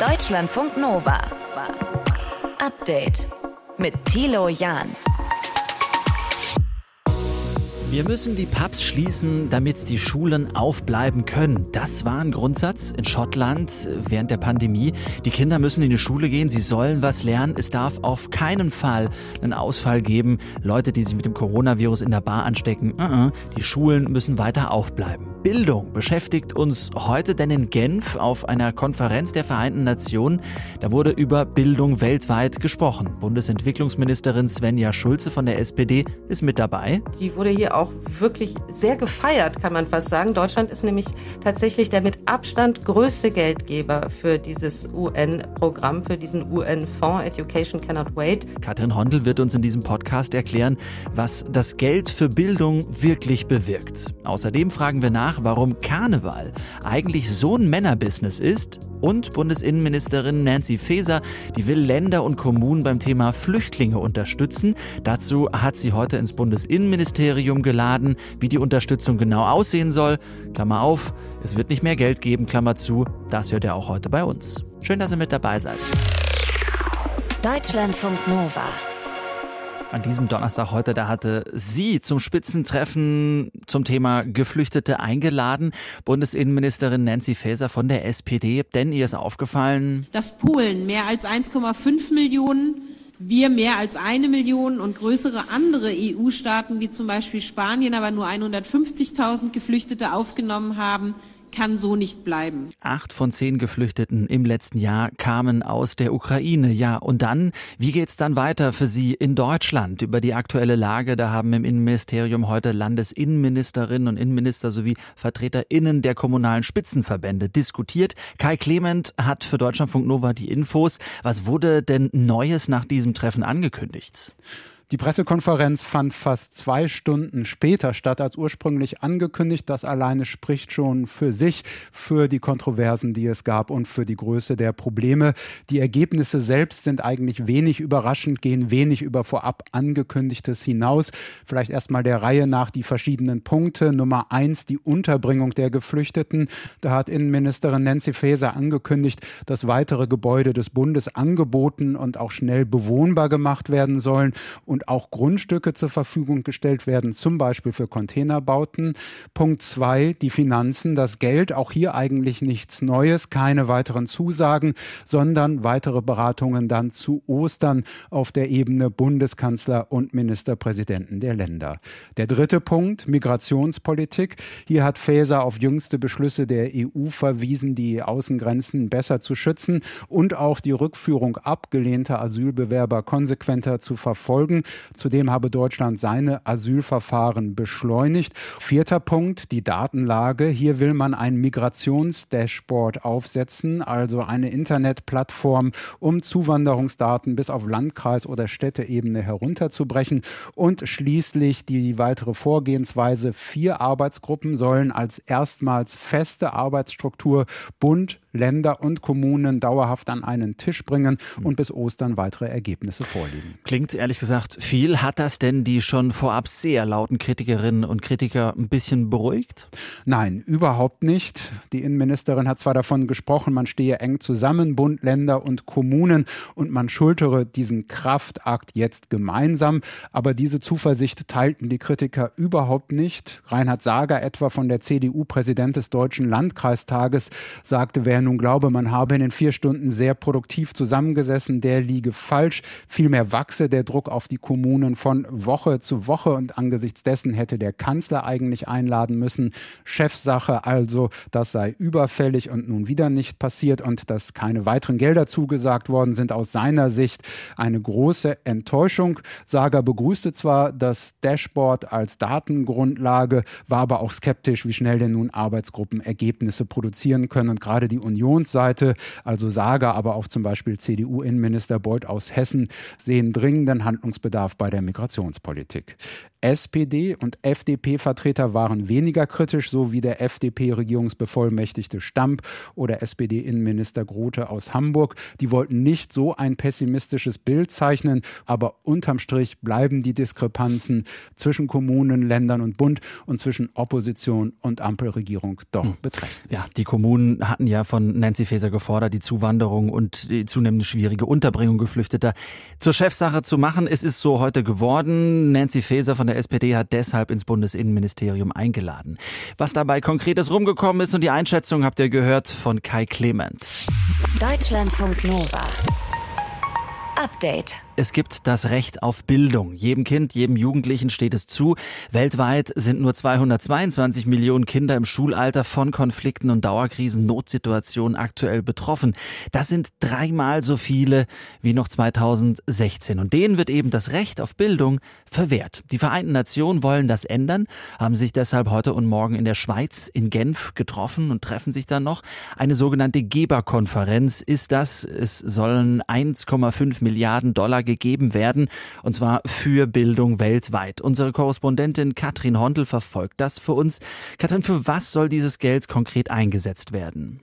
Deutschlandfunk Nova. Update mit Thilo Jahn. Wir müssen die Pubs schließen, damit die Schulen aufbleiben können. Das war ein Grundsatz in Schottland während der Pandemie. Die Kinder müssen in die Schule gehen, sie sollen was lernen. Es darf auf keinen Fall einen Ausfall geben. Leute, die sich mit dem Coronavirus in der Bar anstecken, uh -uh. die Schulen müssen weiter aufbleiben. Bildung beschäftigt uns heute, denn in Genf auf einer Konferenz der Vereinten Nationen, da wurde über Bildung weltweit gesprochen. Bundesentwicklungsministerin Svenja Schulze von der SPD ist mit dabei. Die wurde hier auch wirklich sehr gefeiert, kann man fast sagen. Deutschland ist nämlich tatsächlich der mit Abstand größte Geldgeber für dieses UN-Programm, für diesen UN-Fonds Education Cannot Wait. Katrin Hondel wird uns in diesem Podcast erklären, was das Geld für Bildung wirklich bewirkt. Außerdem fragen wir nach, warum Karneval eigentlich so ein Männerbusiness ist und Bundesinnenministerin Nancy Faeser, die will Länder und Kommunen beim Thema Flüchtlinge unterstützen. Dazu hat sie heute ins Bundesinnenministerium geladen, wie die Unterstützung genau aussehen soll. Klammer auf, es wird nicht mehr Geld geben, Klammer zu. Das hört ihr auch heute bei uns. Schön, dass ihr mit dabei seid. Deutschlandfunk Nova. An diesem Donnerstag heute, da hatte sie zum Spitzentreffen zum Thema Geflüchtete eingeladen, Bundesinnenministerin Nancy Faeser von der SPD. Denn ihr ist aufgefallen, dass Polen mehr als 1,5 Millionen wir mehr als eine Million und größere andere EU-Staaten wie zum Beispiel Spanien aber nur 150.000 Geflüchtete aufgenommen haben, kann so nicht bleiben. Acht von zehn Geflüchteten im letzten Jahr kamen aus der Ukraine. Ja, und dann, wie geht's dann weiter für Sie in Deutschland? Über die aktuelle Lage, da haben im Innenministerium heute Landesinnenministerinnen und Innenminister sowie VertreterInnen der kommunalen Spitzenverbände diskutiert. Kai Clement hat für Deutschlandfunk Nova die Infos. Was wurde denn Neues nach diesem Treffen angekündigt? Die Pressekonferenz fand fast zwei Stunden später statt als ursprünglich angekündigt. Das alleine spricht schon für sich, für die Kontroversen, die es gab und für die Größe der Probleme. Die Ergebnisse selbst sind eigentlich wenig überraschend, gehen wenig über vorab angekündigtes hinaus. Vielleicht erstmal der Reihe nach die verschiedenen Punkte. Nummer eins, die Unterbringung der Geflüchteten. Da hat Innenministerin Nancy Faeser angekündigt, dass weitere Gebäude des Bundes angeboten und auch schnell bewohnbar gemacht werden sollen. Und und auch Grundstücke zur Verfügung gestellt werden, zum Beispiel für Containerbauten. Punkt zwei, die Finanzen, das Geld, auch hier eigentlich nichts Neues, keine weiteren Zusagen, sondern weitere Beratungen dann zu Ostern auf der Ebene Bundeskanzler und Ministerpräsidenten der Länder. Der dritte Punkt, Migrationspolitik. Hier hat Faeser auf jüngste Beschlüsse der EU verwiesen, die Außengrenzen besser zu schützen und auch die Rückführung abgelehnter Asylbewerber konsequenter zu verfolgen. Zudem habe Deutschland seine Asylverfahren beschleunigt. Vierter Punkt, die Datenlage. Hier will man ein Migrationsdashboard aufsetzen, also eine Internetplattform, um Zuwanderungsdaten bis auf Landkreis- oder Städteebene herunterzubrechen. Und schließlich die weitere Vorgehensweise. Vier Arbeitsgruppen sollen als erstmals feste Arbeitsstruktur Bund, Länder und Kommunen dauerhaft an einen Tisch bringen und bis Ostern weitere Ergebnisse vorliegen. Klingt ehrlich gesagt viel. Hat das denn die schon vorab sehr lauten Kritikerinnen und Kritiker ein bisschen beruhigt? Nein, überhaupt nicht. Die Innenministerin hat zwar davon gesprochen, man stehe eng zusammen, Bund, Länder und Kommunen, und man schultere diesen Kraftakt jetzt gemeinsam. Aber diese Zuversicht teilten die Kritiker überhaupt nicht. Reinhard Sager etwa von der CDU, Präsident des Deutschen Landkreistages, sagte, wer nun glaube, man habe in den vier Stunden sehr produktiv zusammengesessen, der liege falsch. Vielmehr wachse der Druck auf die Kommunen von Woche zu Woche und angesichts dessen hätte der Kanzler eigentlich einladen müssen. Chefsache also, das sei überfällig und nun wieder nicht passiert und dass keine weiteren Gelder zugesagt worden sind, aus seiner Sicht eine große Enttäuschung. Sager begrüßte zwar das Dashboard als Datengrundlage, war aber auch skeptisch, wie schnell denn nun Arbeitsgruppen Ergebnisse produzieren können und gerade die Unionsseite, also Sager, aber auch zum Beispiel CDU-Innenminister Beuth aus Hessen, sehen dringenden Handlungsbedarf Nachholbedarf bei der Migrationspolitik. SPD und FDP-Vertreter waren weniger kritisch, so wie der FDP-Regierungsbevollmächtigte Stamp oder SPD-Innenminister Grote aus Hamburg. Die wollten nicht so ein pessimistisches Bild zeichnen, aber unterm Strich bleiben die Diskrepanzen zwischen Kommunen, Ländern und Bund und zwischen Opposition und Ampelregierung doch hm. beträchtlich. Ja, die Kommunen hatten ja von Nancy Faeser gefordert, die Zuwanderung und die zunehmend schwierige Unterbringung Geflüchteter zur Chefsache zu machen. Es ist so heute geworden. Nancy Faeser von der SPD hat deshalb ins Bundesinnenministerium eingeladen. Was dabei konkretes rumgekommen ist und die Einschätzung habt ihr gehört von Kai Clement. Deutschlandfunk Nova. Update. Es gibt das Recht auf Bildung. Jedem Kind, jedem Jugendlichen steht es zu. Weltweit sind nur 222 Millionen Kinder im Schulalter von Konflikten und Dauerkrisen, Notsituationen aktuell betroffen. Das sind dreimal so viele wie noch 2016. Und denen wird eben das Recht auf Bildung verwehrt. Die Vereinten Nationen wollen das ändern, haben sich deshalb heute und morgen in der Schweiz in Genf getroffen und treffen sich dann noch. Eine sogenannte Geberkonferenz ist das. Es sollen 1,5 Milliarden Dollar gegeben werden, und zwar für Bildung weltweit. Unsere Korrespondentin Katrin Hondel verfolgt das für uns. Katrin, für was soll dieses Geld konkret eingesetzt werden?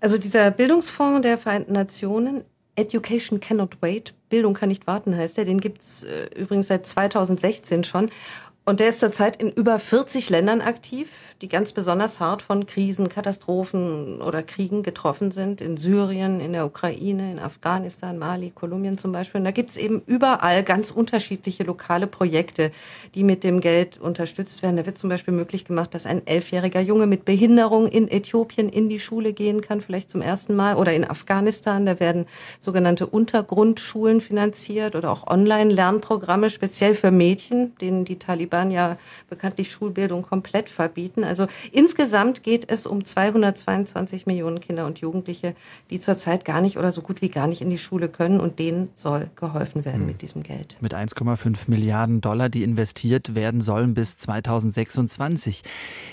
Also dieser Bildungsfonds der Vereinten Nationen Education Cannot Wait, Bildung kann nicht warten heißt er, den gibt's äh, übrigens seit 2016 schon. Und der ist zurzeit in über 40 Ländern aktiv, die ganz besonders hart von Krisen, Katastrophen oder Kriegen getroffen sind. In Syrien, in der Ukraine, in Afghanistan, Mali, Kolumbien zum Beispiel. Und da gibt's eben überall ganz unterschiedliche lokale Projekte, die mit dem Geld unterstützt werden. Da wird zum Beispiel möglich gemacht, dass ein elfjähriger Junge mit Behinderung in Äthiopien in die Schule gehen kann, vielleicht zum ersten Mal. Oder in Afghanistan, da werden sogenannte Untergrundschulen finanziert oder auch Online-Lernprogramme speziell für Mädchen, denen die Taliban Taliban ja bekanntlich Schulbildung komplett verbieten. Also insgesamt geht es um 222 Millionen Kinder und Jugendliche, die zurzeit gar nicht oder so gut wie gar nicht in die Schule können und denen soll geholfen werden hm. mit diesem Geld. Mit 1,5 Milliarden Dollar, die investiert werden sollen bis 2026.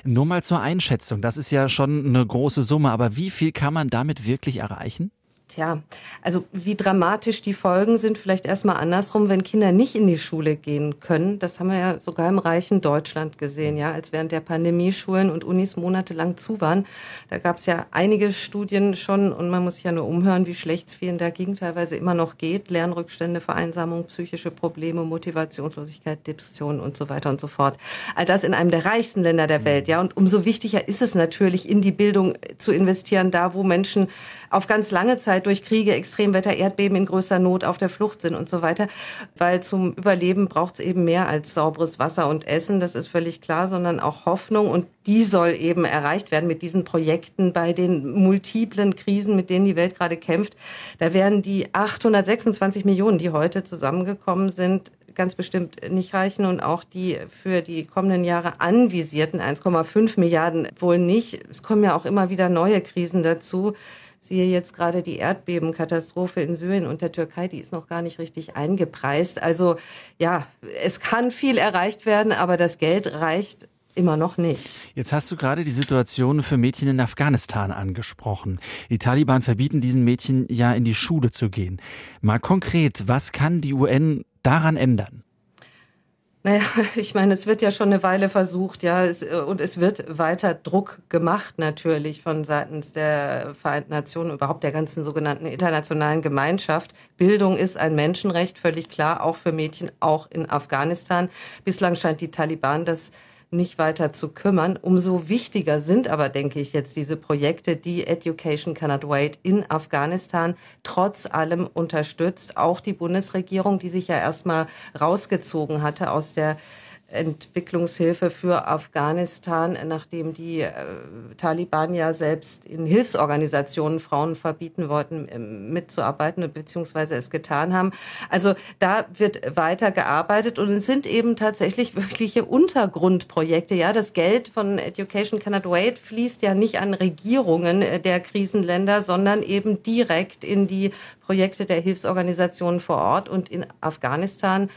Nur mal zur Einschätzung, das ist ja schon eine große Summe, aber wie viel kann man damit wirklich erreichen? Tja, also wie dramatisch die Folgen sind, vielleicht erstmal andersrum, wenn Kinder nicht in die Schule gehen können. Das haben wir ja sogar im reichen Deutschland gesehen, ja, als während der Pandemie Schulen und Unis monatelang zu waren. Da gab es ja einige Studien schon und man muss sich ja nur umhören, wie schlecht es vielen dagegen teilweise immer noch geht. Lernrückstände, Vereinsamung, psychische Probleme, Motivationslosigkeit, Depression und so weiter und so fort. All das in einem der reichsten Länder der Welt, ja. Und umso wichtiger ist es natürlich, in die Bildung zu investieren, da wo Menschen auf ganz lange Zeit durch Kriege, Extremwetter, Erdbeben in größter Not auf der Flucht sind und so weiter. Weil zum Überleben braucht es eben mehr als sauberes Wasser und Essen, das ist völlig klar, sondern auch Hoffnung. Und die soll eben erreicht werden mit diesen Projekten bei den multiplen Krisen, mit denen die Welt gerade kämpft. Da werden die 826 Millionen, die heute zusammengekommen sind, ganz bestimmt nicht reichen und auch die für die kommenden Jahre anvisierten 1,5 Milliarden wohl nicht. Es kommen ja auch immer wieder neue Krisen dazu. Siehe jetzt gerade die Erdbebenkatastrophe in Syrien und der Türkei, die ist noch gar nicht richtig eingepreist. Also ja, es kann viel erreicht werden, aber das Geld reicht immer noch nicht. Jetzt hast du gerade die Situation für Mädchen in Afghanistan angesprochen. Die Taliban verbieten diesen Mädchen ja in die Schule zu gehen. Mal konkret, was kann die UN daran ändern? Naja, ich meine, es wird ja schon eine Weile versucht, ja, es, und es wird weiter Druck gemacht natürlich von seitens der Vereinten Nationen, überhaupt der ganzen sogenannten internationalen Gemeinschaft. Bildung ist ein Menschenrecht, völlig klar, auch für Mädchen, auch in Afghanistan. Bislang scheint die Taliban das nicht weiter zu kümmern. Umso wichtiger sind aber, denke ich, jetzt diese Projekte, die Education Cannot Wait in Afghanistan trotz allem unterstützt. Auch die Bundesregierung, die sich ja erstmal rausgezogen hatte aus der Entwicklungshilfe für Afghanistan, nachdem die äh, Taliban ja selbst in Hilfsorganisationen Frauen verbieten wollten, äh, mitzuarbeiten beziehungsweise es getan haben. Also da wird weiter gearbeitet und es sind eben tatsächlich wirkliche Untergrundprojekte. Ja, das Geld von Education Cannot Wait fließt ja nicht an Regierungen äh, der Krisenländer, sondern eben direkt in die Projekte der Hilfsorganisationen vor Ort und in Afghanistan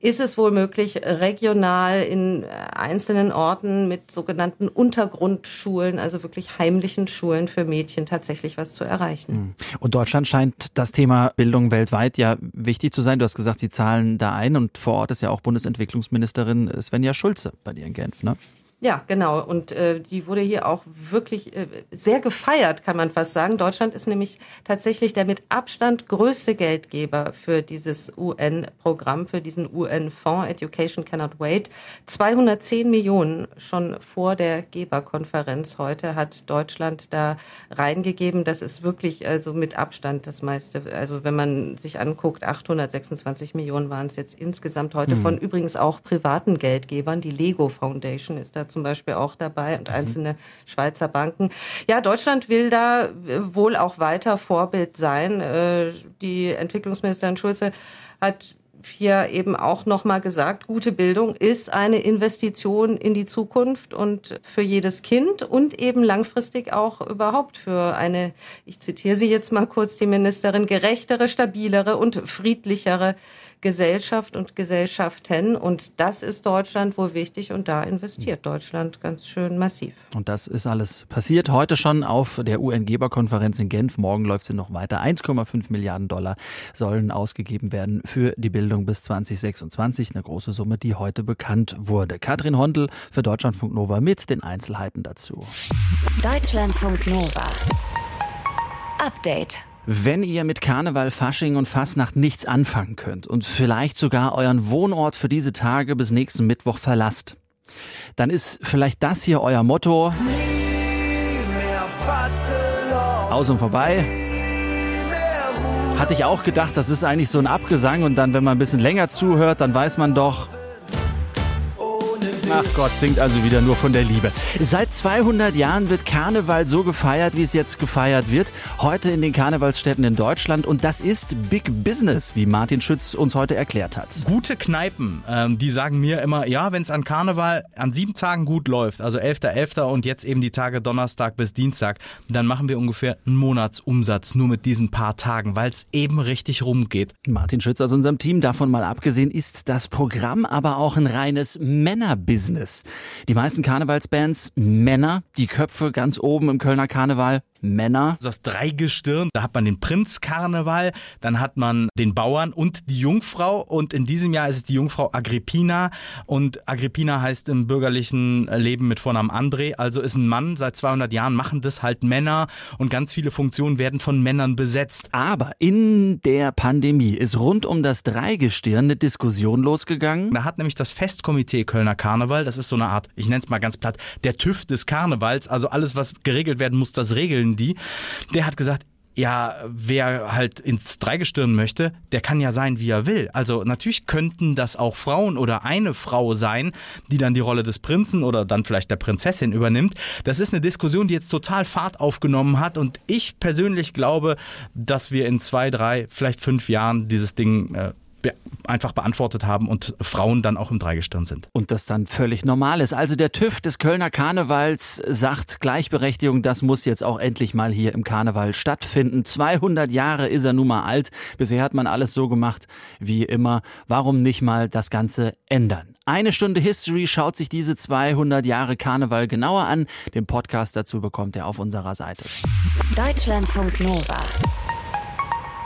ist es wohl möglich, regional mal in äh, einzelnen Orten mit sogenannten Untergrundschulen, also wirklich heimlichen Schulen für Mädchen tatsächlich was zu erreichen. Hm. Und Deutschland scheint das Thema Bildung weltweit ja wichtig zu sein. Du hast gesagt, Sie zahlen da ein und vor Ort ist ja auch Bundesentwicklungsministerin Svenja Schulze bei dir in Genf, ne? Ja, genau. Und äh, die wurde hier auch wirklich äh, sehr gefeiert, kann man fast sagen. Deutschland ist nämlich tatsächlich der mit Abstand größte Geldgeber für dieses UN-Programm, für diesen UN-Fonds Education Cannot Wait. 210 Millionen schon vor der Geberkonferenz heute hat Deutschland da reingegeben. Das ist wirklich also mit Abstand das meiste. Also wenn man sich anguckt, 826 Millionen waren es jetzt insgesamt heute mhm. von übrigens auch privaten Geldgebern. Die Lego Foundation ist da zum Beispiel auch dabei und mhm. einzelne Schweizer Banken. Ja, Deutschland will da äh, wohl auch weiter Vorbild sein. Äh, die Entwicklungsministerin Schulze hat hier eben auch nochmal gesagt, gute Bildung ist eine Investition in die Zukunft und für jedes Kind und eben langfristig auch überhaupt für eine, ich zitiere sie jetzt mal kurz, die Ministerin, gerechtere, stabilere und friedlichere Gesellschaft und Gesellschaften. Und das ist Deutschland wohl wichtig und da investiert Deutschland ganz schön massiv. Und das ist alles passiert heute schon auf der UN-Geberkonferenz in Genf. Morgen läuft sie noch weiter. 1,5 Milliarden Dollar sollen ausgegeben werden für die Bildung bis 2026. Eine große Summe, die heute bekannt wurde. Katrin Hondel für Deutschlandfunk Nova mit den Einzelheiten dazu. Deutschlandfunk Nova. Update. Wenn ihr mit Karneval, Fasching und Fastnacht nichts anfangen könnt und vielleicht sogar euren Wohnort für diese Tage bis nächsten Mittwoch verlasst, dann ist vielleicht das hier euer Motto. Aus und vorbei. Hatte ich auch gedacht, das ist eigentlich so ein Abgesang und dann, wenn man ein bisschen länger zuhört, dann weiß man doch, Ach Gott, singt also wieder nur von der Liebe. Seit 200 Jahren wird Karneval so gefeiert, wie es jetzt gefeiert wird. Heute in den Karnevalsstädten in Deutschland. Und das ist Big Business, wie Martin Schütz uns heute erklärt hat. Gute Kneipen, ähm, die sagen mir immer, ja, wenn es an Karneval an sieben Tagen gut läuft, also 11.11. .11. und jetzt eben die Tage Donnerstag bis Dienstag, dann machen wir ungefähr einen Monatsumsatz nur mit diesen paar Tagen, weil es eben richtig rumgeht. Martin Schütz aus unserem Team, davon mal abgesehen, ist das Programm aber auch ein reines Männerbusiness. Business. Die meisten Karnevalsbands Männer, die Köpfe ganz oben im Kölner Karneval Männer. Das Dreigestirn, da hat man den Prinzkarneval, dann hat man den Bauern und die Jungfrau und in diesem Jahr ist es die Jungfrau Agrippina und Agrippina heißt im bürgerlichen Leben mit Vornamen André, also ist ein Mann, seit 200 Jahren machen das halt Männer und ganz viele Funktionen werden von Männern besetzt. Aber in der Pandemie ist rund um das Dreigestirn eine Diskussion losgegangen. Da hat nämlich das Festkomitee Kölner Karneval, das ist so eine Art, ich nenne es mal ganz platt, der TÜV des Karnevals, also alles, was geregelt werden muss, das regeln wollen die. Der hat gesagt, ja, wer halt ins Dreigestirn möchte, der kann ja sein, wie er will. Also natürlich könnten das auch Frauen oder eine Frau sein, die dann die Rolle des Prinzen oder dann vielleicht der Prinzessin übernimmt. Das ist eine Diskussion, die jetzt total Fahrt aufgenommen hat und ich persönlich glaube, dass wir in zwei, drei, vielleicht fünf Jahren dieses Ding äh, einfach beantwortet haben und Frauen dann auch im Dreigestirn sind. Und das dann völlig normal ist. Also der TÜV des Kölner Karnevals sagt, Gleichberechtigung, das muss jetzt auch endlich mal hier im Karneval stattfinden. 200 Jahre ist er nun mal alt. Bisher hat man alles so gemacht wie immer. Warum nicht mal das Ganze ändern? Eine Stunde History schaut sich diese 200 Jahre Karneval genauer an. Den Podcast dazu bekommt er auf unserer Seite. Deutschlandfunk Nova.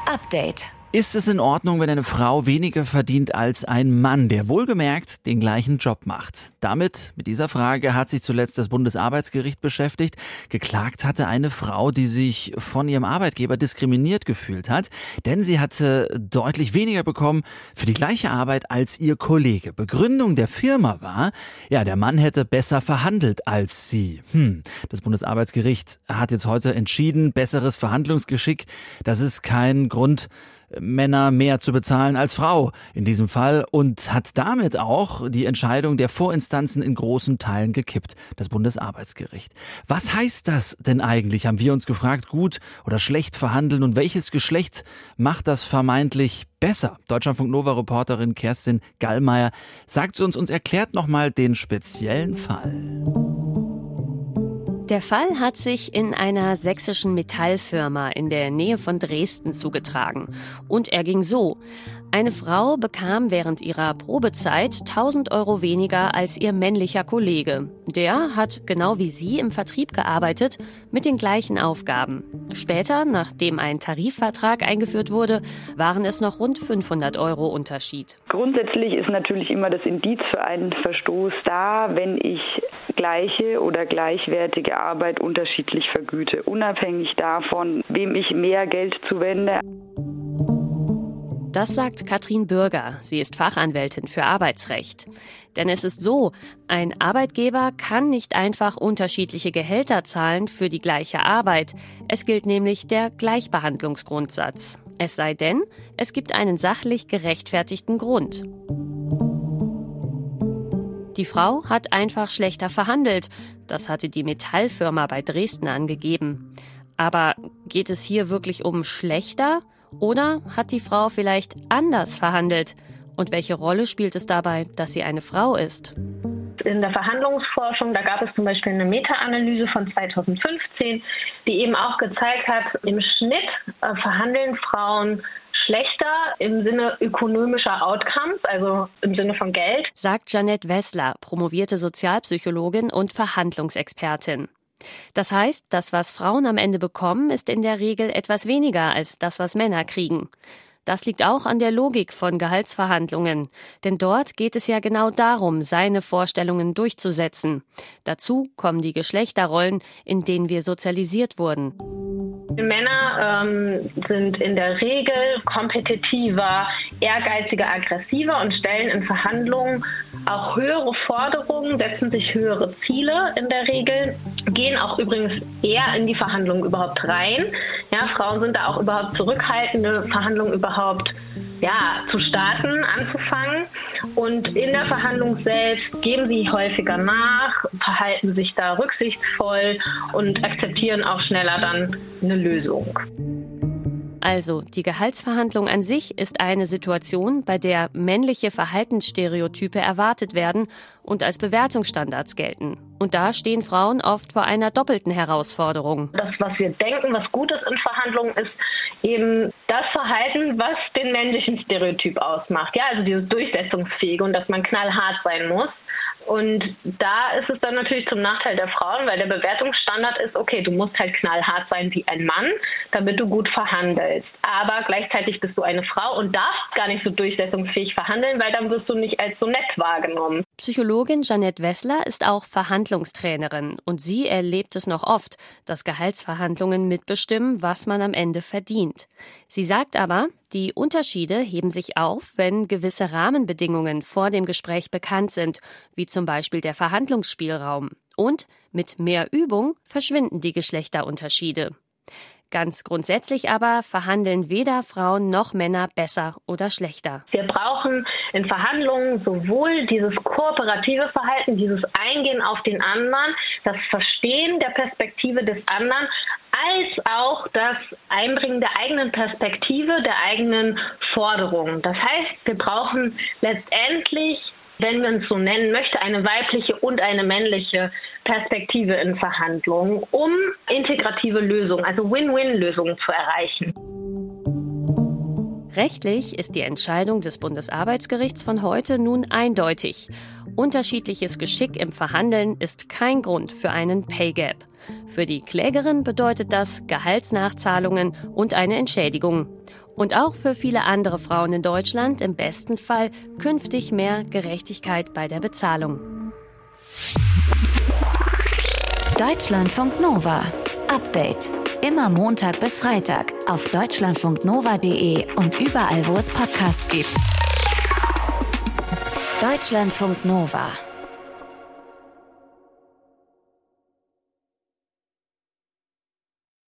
Update. Ist es in Ordnung, wenn eine Frau weniger verdient als ein Mann, der wohlgemerkt den gleichen Job macht? Damit, mit dieser Frage, hat sich zuletzt das Bundesarbeitsgericht beschäftigt. Geklagt hatte eine Frau, die sich von ihrem Arbeitgeber diskriminiert gefühlt hat, denn sie hatte deutlich weniger bekommen für die gleiche Arbeit als ihr Kollege. Begründung der Firma war, ja, der Mann hätte besser verhandelt als sie. Hm, das Bundesarbeitsgericht hat jetzt heute entschieden, besseres Verhandlungsgeschick, das ist kein Grund, Männer mehr zu bezahlen als Frau in diesem Fall und hat damit auch die Entscheidung der Vorinstanzen in großen Teilen gekippt, das Bundesarbeitsgericht. Was heißt das denn eigentlich, haben wir uns gefragt, gut oder schlecht verhandeln und welches Geschlecht macht das vermeintlich besser? Deutschlandfunk Nova Reporterin Kerstin Gallmeier sagt uns und erklärt nochmal den speziellen Fall. Der Fall hat sich in einer sächsischen Metallfirma in der Nähe von Dresden zugetragen. Und er ging so. Eine Frau bekam während ihrer Probezeit 1000 Euro weniger als ihr männlicher Kollege. Der hat genau wie sie im Vertrieb gearbeitet, mit den gleichen Aufgaben. Später, nachdem ein Tarifvertrag eingeführt wurde, waren es noch rund 500 Euro Unterschied. Grundsätzlich ist natürlich immer das Indiz für einen Verstoß da, wenn ich gleiche oder gleichwertige Arbeit unterschiedlich vergüte, unabhängig davon, wem ich mehr Geld zuwende. Das sagt Katrin Bürger. Sie ist Fachanwältin für Arbeitsrecht. Denn es ist so, ein Arbeitgeber kann nicht einfach unterschiedliche Gehälter zahlen für die gleiche Arbeit. Es gilt nämlich der Gleichbehandlungsgrundsatz. Es sei denn, es gibt einen sachlich gerechtfertigten Grund. Die Frau hat einfach schlechter verhandelt. Das hatte die Metallfirma bei Dresden angegeben. Aber geht es hier wirklich um schlechter? Oder hat die Frau vielleicht anders verhandelt? Und welche Rolle spielt es dabei, dass sie eine Frau ist? In der Verhandlungsforschung, da gab es zum Beispiel eine Meta-Analyse von 2015, die eben auch gezeigt hat, im Schnitt äh, verhandeln Frauen schlechter im Sinne ökonomischer Outcomes, also im Sinne von Geld. Sagt Janette Wessler, promovierte Sozialpsychologin und Verhandlungsexpertin. Das heißt, das, was Frauen am Ende bekommen, ist in der Regel etwas weniger als das, was Männer kriegen. Das liegt auch an der Logik von Gehaltsverhandlungen, denn dort geht es ja genau darum, seine Vorstellungen durchzusetzen. Dazu kommen die Geschlechterrollen, in denen wir sozialisiert wurden. Männer ähm, sind in der Regel kompetitiver, ehrgeiziger, aggressiver und stellen in Verhandlungen auch höhere Forderungen, setzen sich höhere Ziele in der Regel, gehen auch übrigens eher in die Verhandlungen überhaupt rein. Ja, Frauen sind da auch überhaupt zurückhaltende Verhandlungen überhaupt ja, zu starten, anzufangen. Und in der Verhandlung selbst geben sie häufiger nach, verhalten sich da rücksichtsvoll und akzeptieren auch schneller dann eine Lösung. Also, die Gehaltsverhandlung an sich ist eine Situation, bei der männliche Verhaltensstereotype erwartet werden und als Bewertungsstandards gelten. Und da stehen Frauen oft vor einer doppelten Herausforderung. Das, was wir denken, was gut ist in Verhandlungen, ist eben das Verhalten, was den männlichen Stereotyp ausmacht. Ja, also dieses Durchsetzungsfähige und dass man knallhart sein muss. Und da ist es dann natürlich zum Nachteil der Frauen, weil der Bewertungsstandard ist, okay, du musst halt knallhart sein wie ein Mann, damit du gut verhandelst. Aber gleichzeitig bist du eine Frau und darfst gar nicht so durchsetzungsfähig verhandeln, weil dann wirst du nicht als so nett wahrgenommen. Psychologin Janette Wessler ist auch Verhandlungstrainerin und sie erlebt es noch oft, dass Gehaltsverhandlungen mitbestimmen, was man am Ende verdient. Sie sagt aber, die Unterschiede heben sich auf, wenn gewisse Rahmenbedingungen vor dem Gespräch bekannt sind, wie zum Beispiel der Verhandlungsspielraum. Und mit mehr Übung verschwinden die Geschlechterunterschiede. Ganz grundsätzlich aber verhandeln weder Frauen noch Männer besser oder schlechter. Wir brauchen in Verhandlungen sowohl dieses kooperative Verhalten, dieses Eingehen auf den anderen, das Verstehen der Perspektive des anderen, als auch das Einbringen der eigenen Perspektive, der eigenen Forderungen. Das heißt, wir brauchen letztendlich wenn man es so nennen möchte, eine weibliche und eine männliche Perspektive in Verhandlungen, um integrative Lösungen, also Win-Win-Lösungen zu erreichen. Rechtlich ist die Entscheidung des Bundesarbeitsgerichts von heute nun eindeutig. Unterschiedliches Geschick im Verhandeln ist kein Grund für einen Pay Gap. Für die Klägerin bedeutet das Gehaltsnachzahlungen und eine Entschädigung. Und auch für viele andere Frauen in Deutschland im besten Fall künftig mehr Gerechtigkeit bei der Bezahlung. Deutschlandfunk Nova. Update. Immer Montag bis Freitag auf deutschlandfunknova.de und überall, wo es Podcasts gibt. Deutschlandfunk Nova.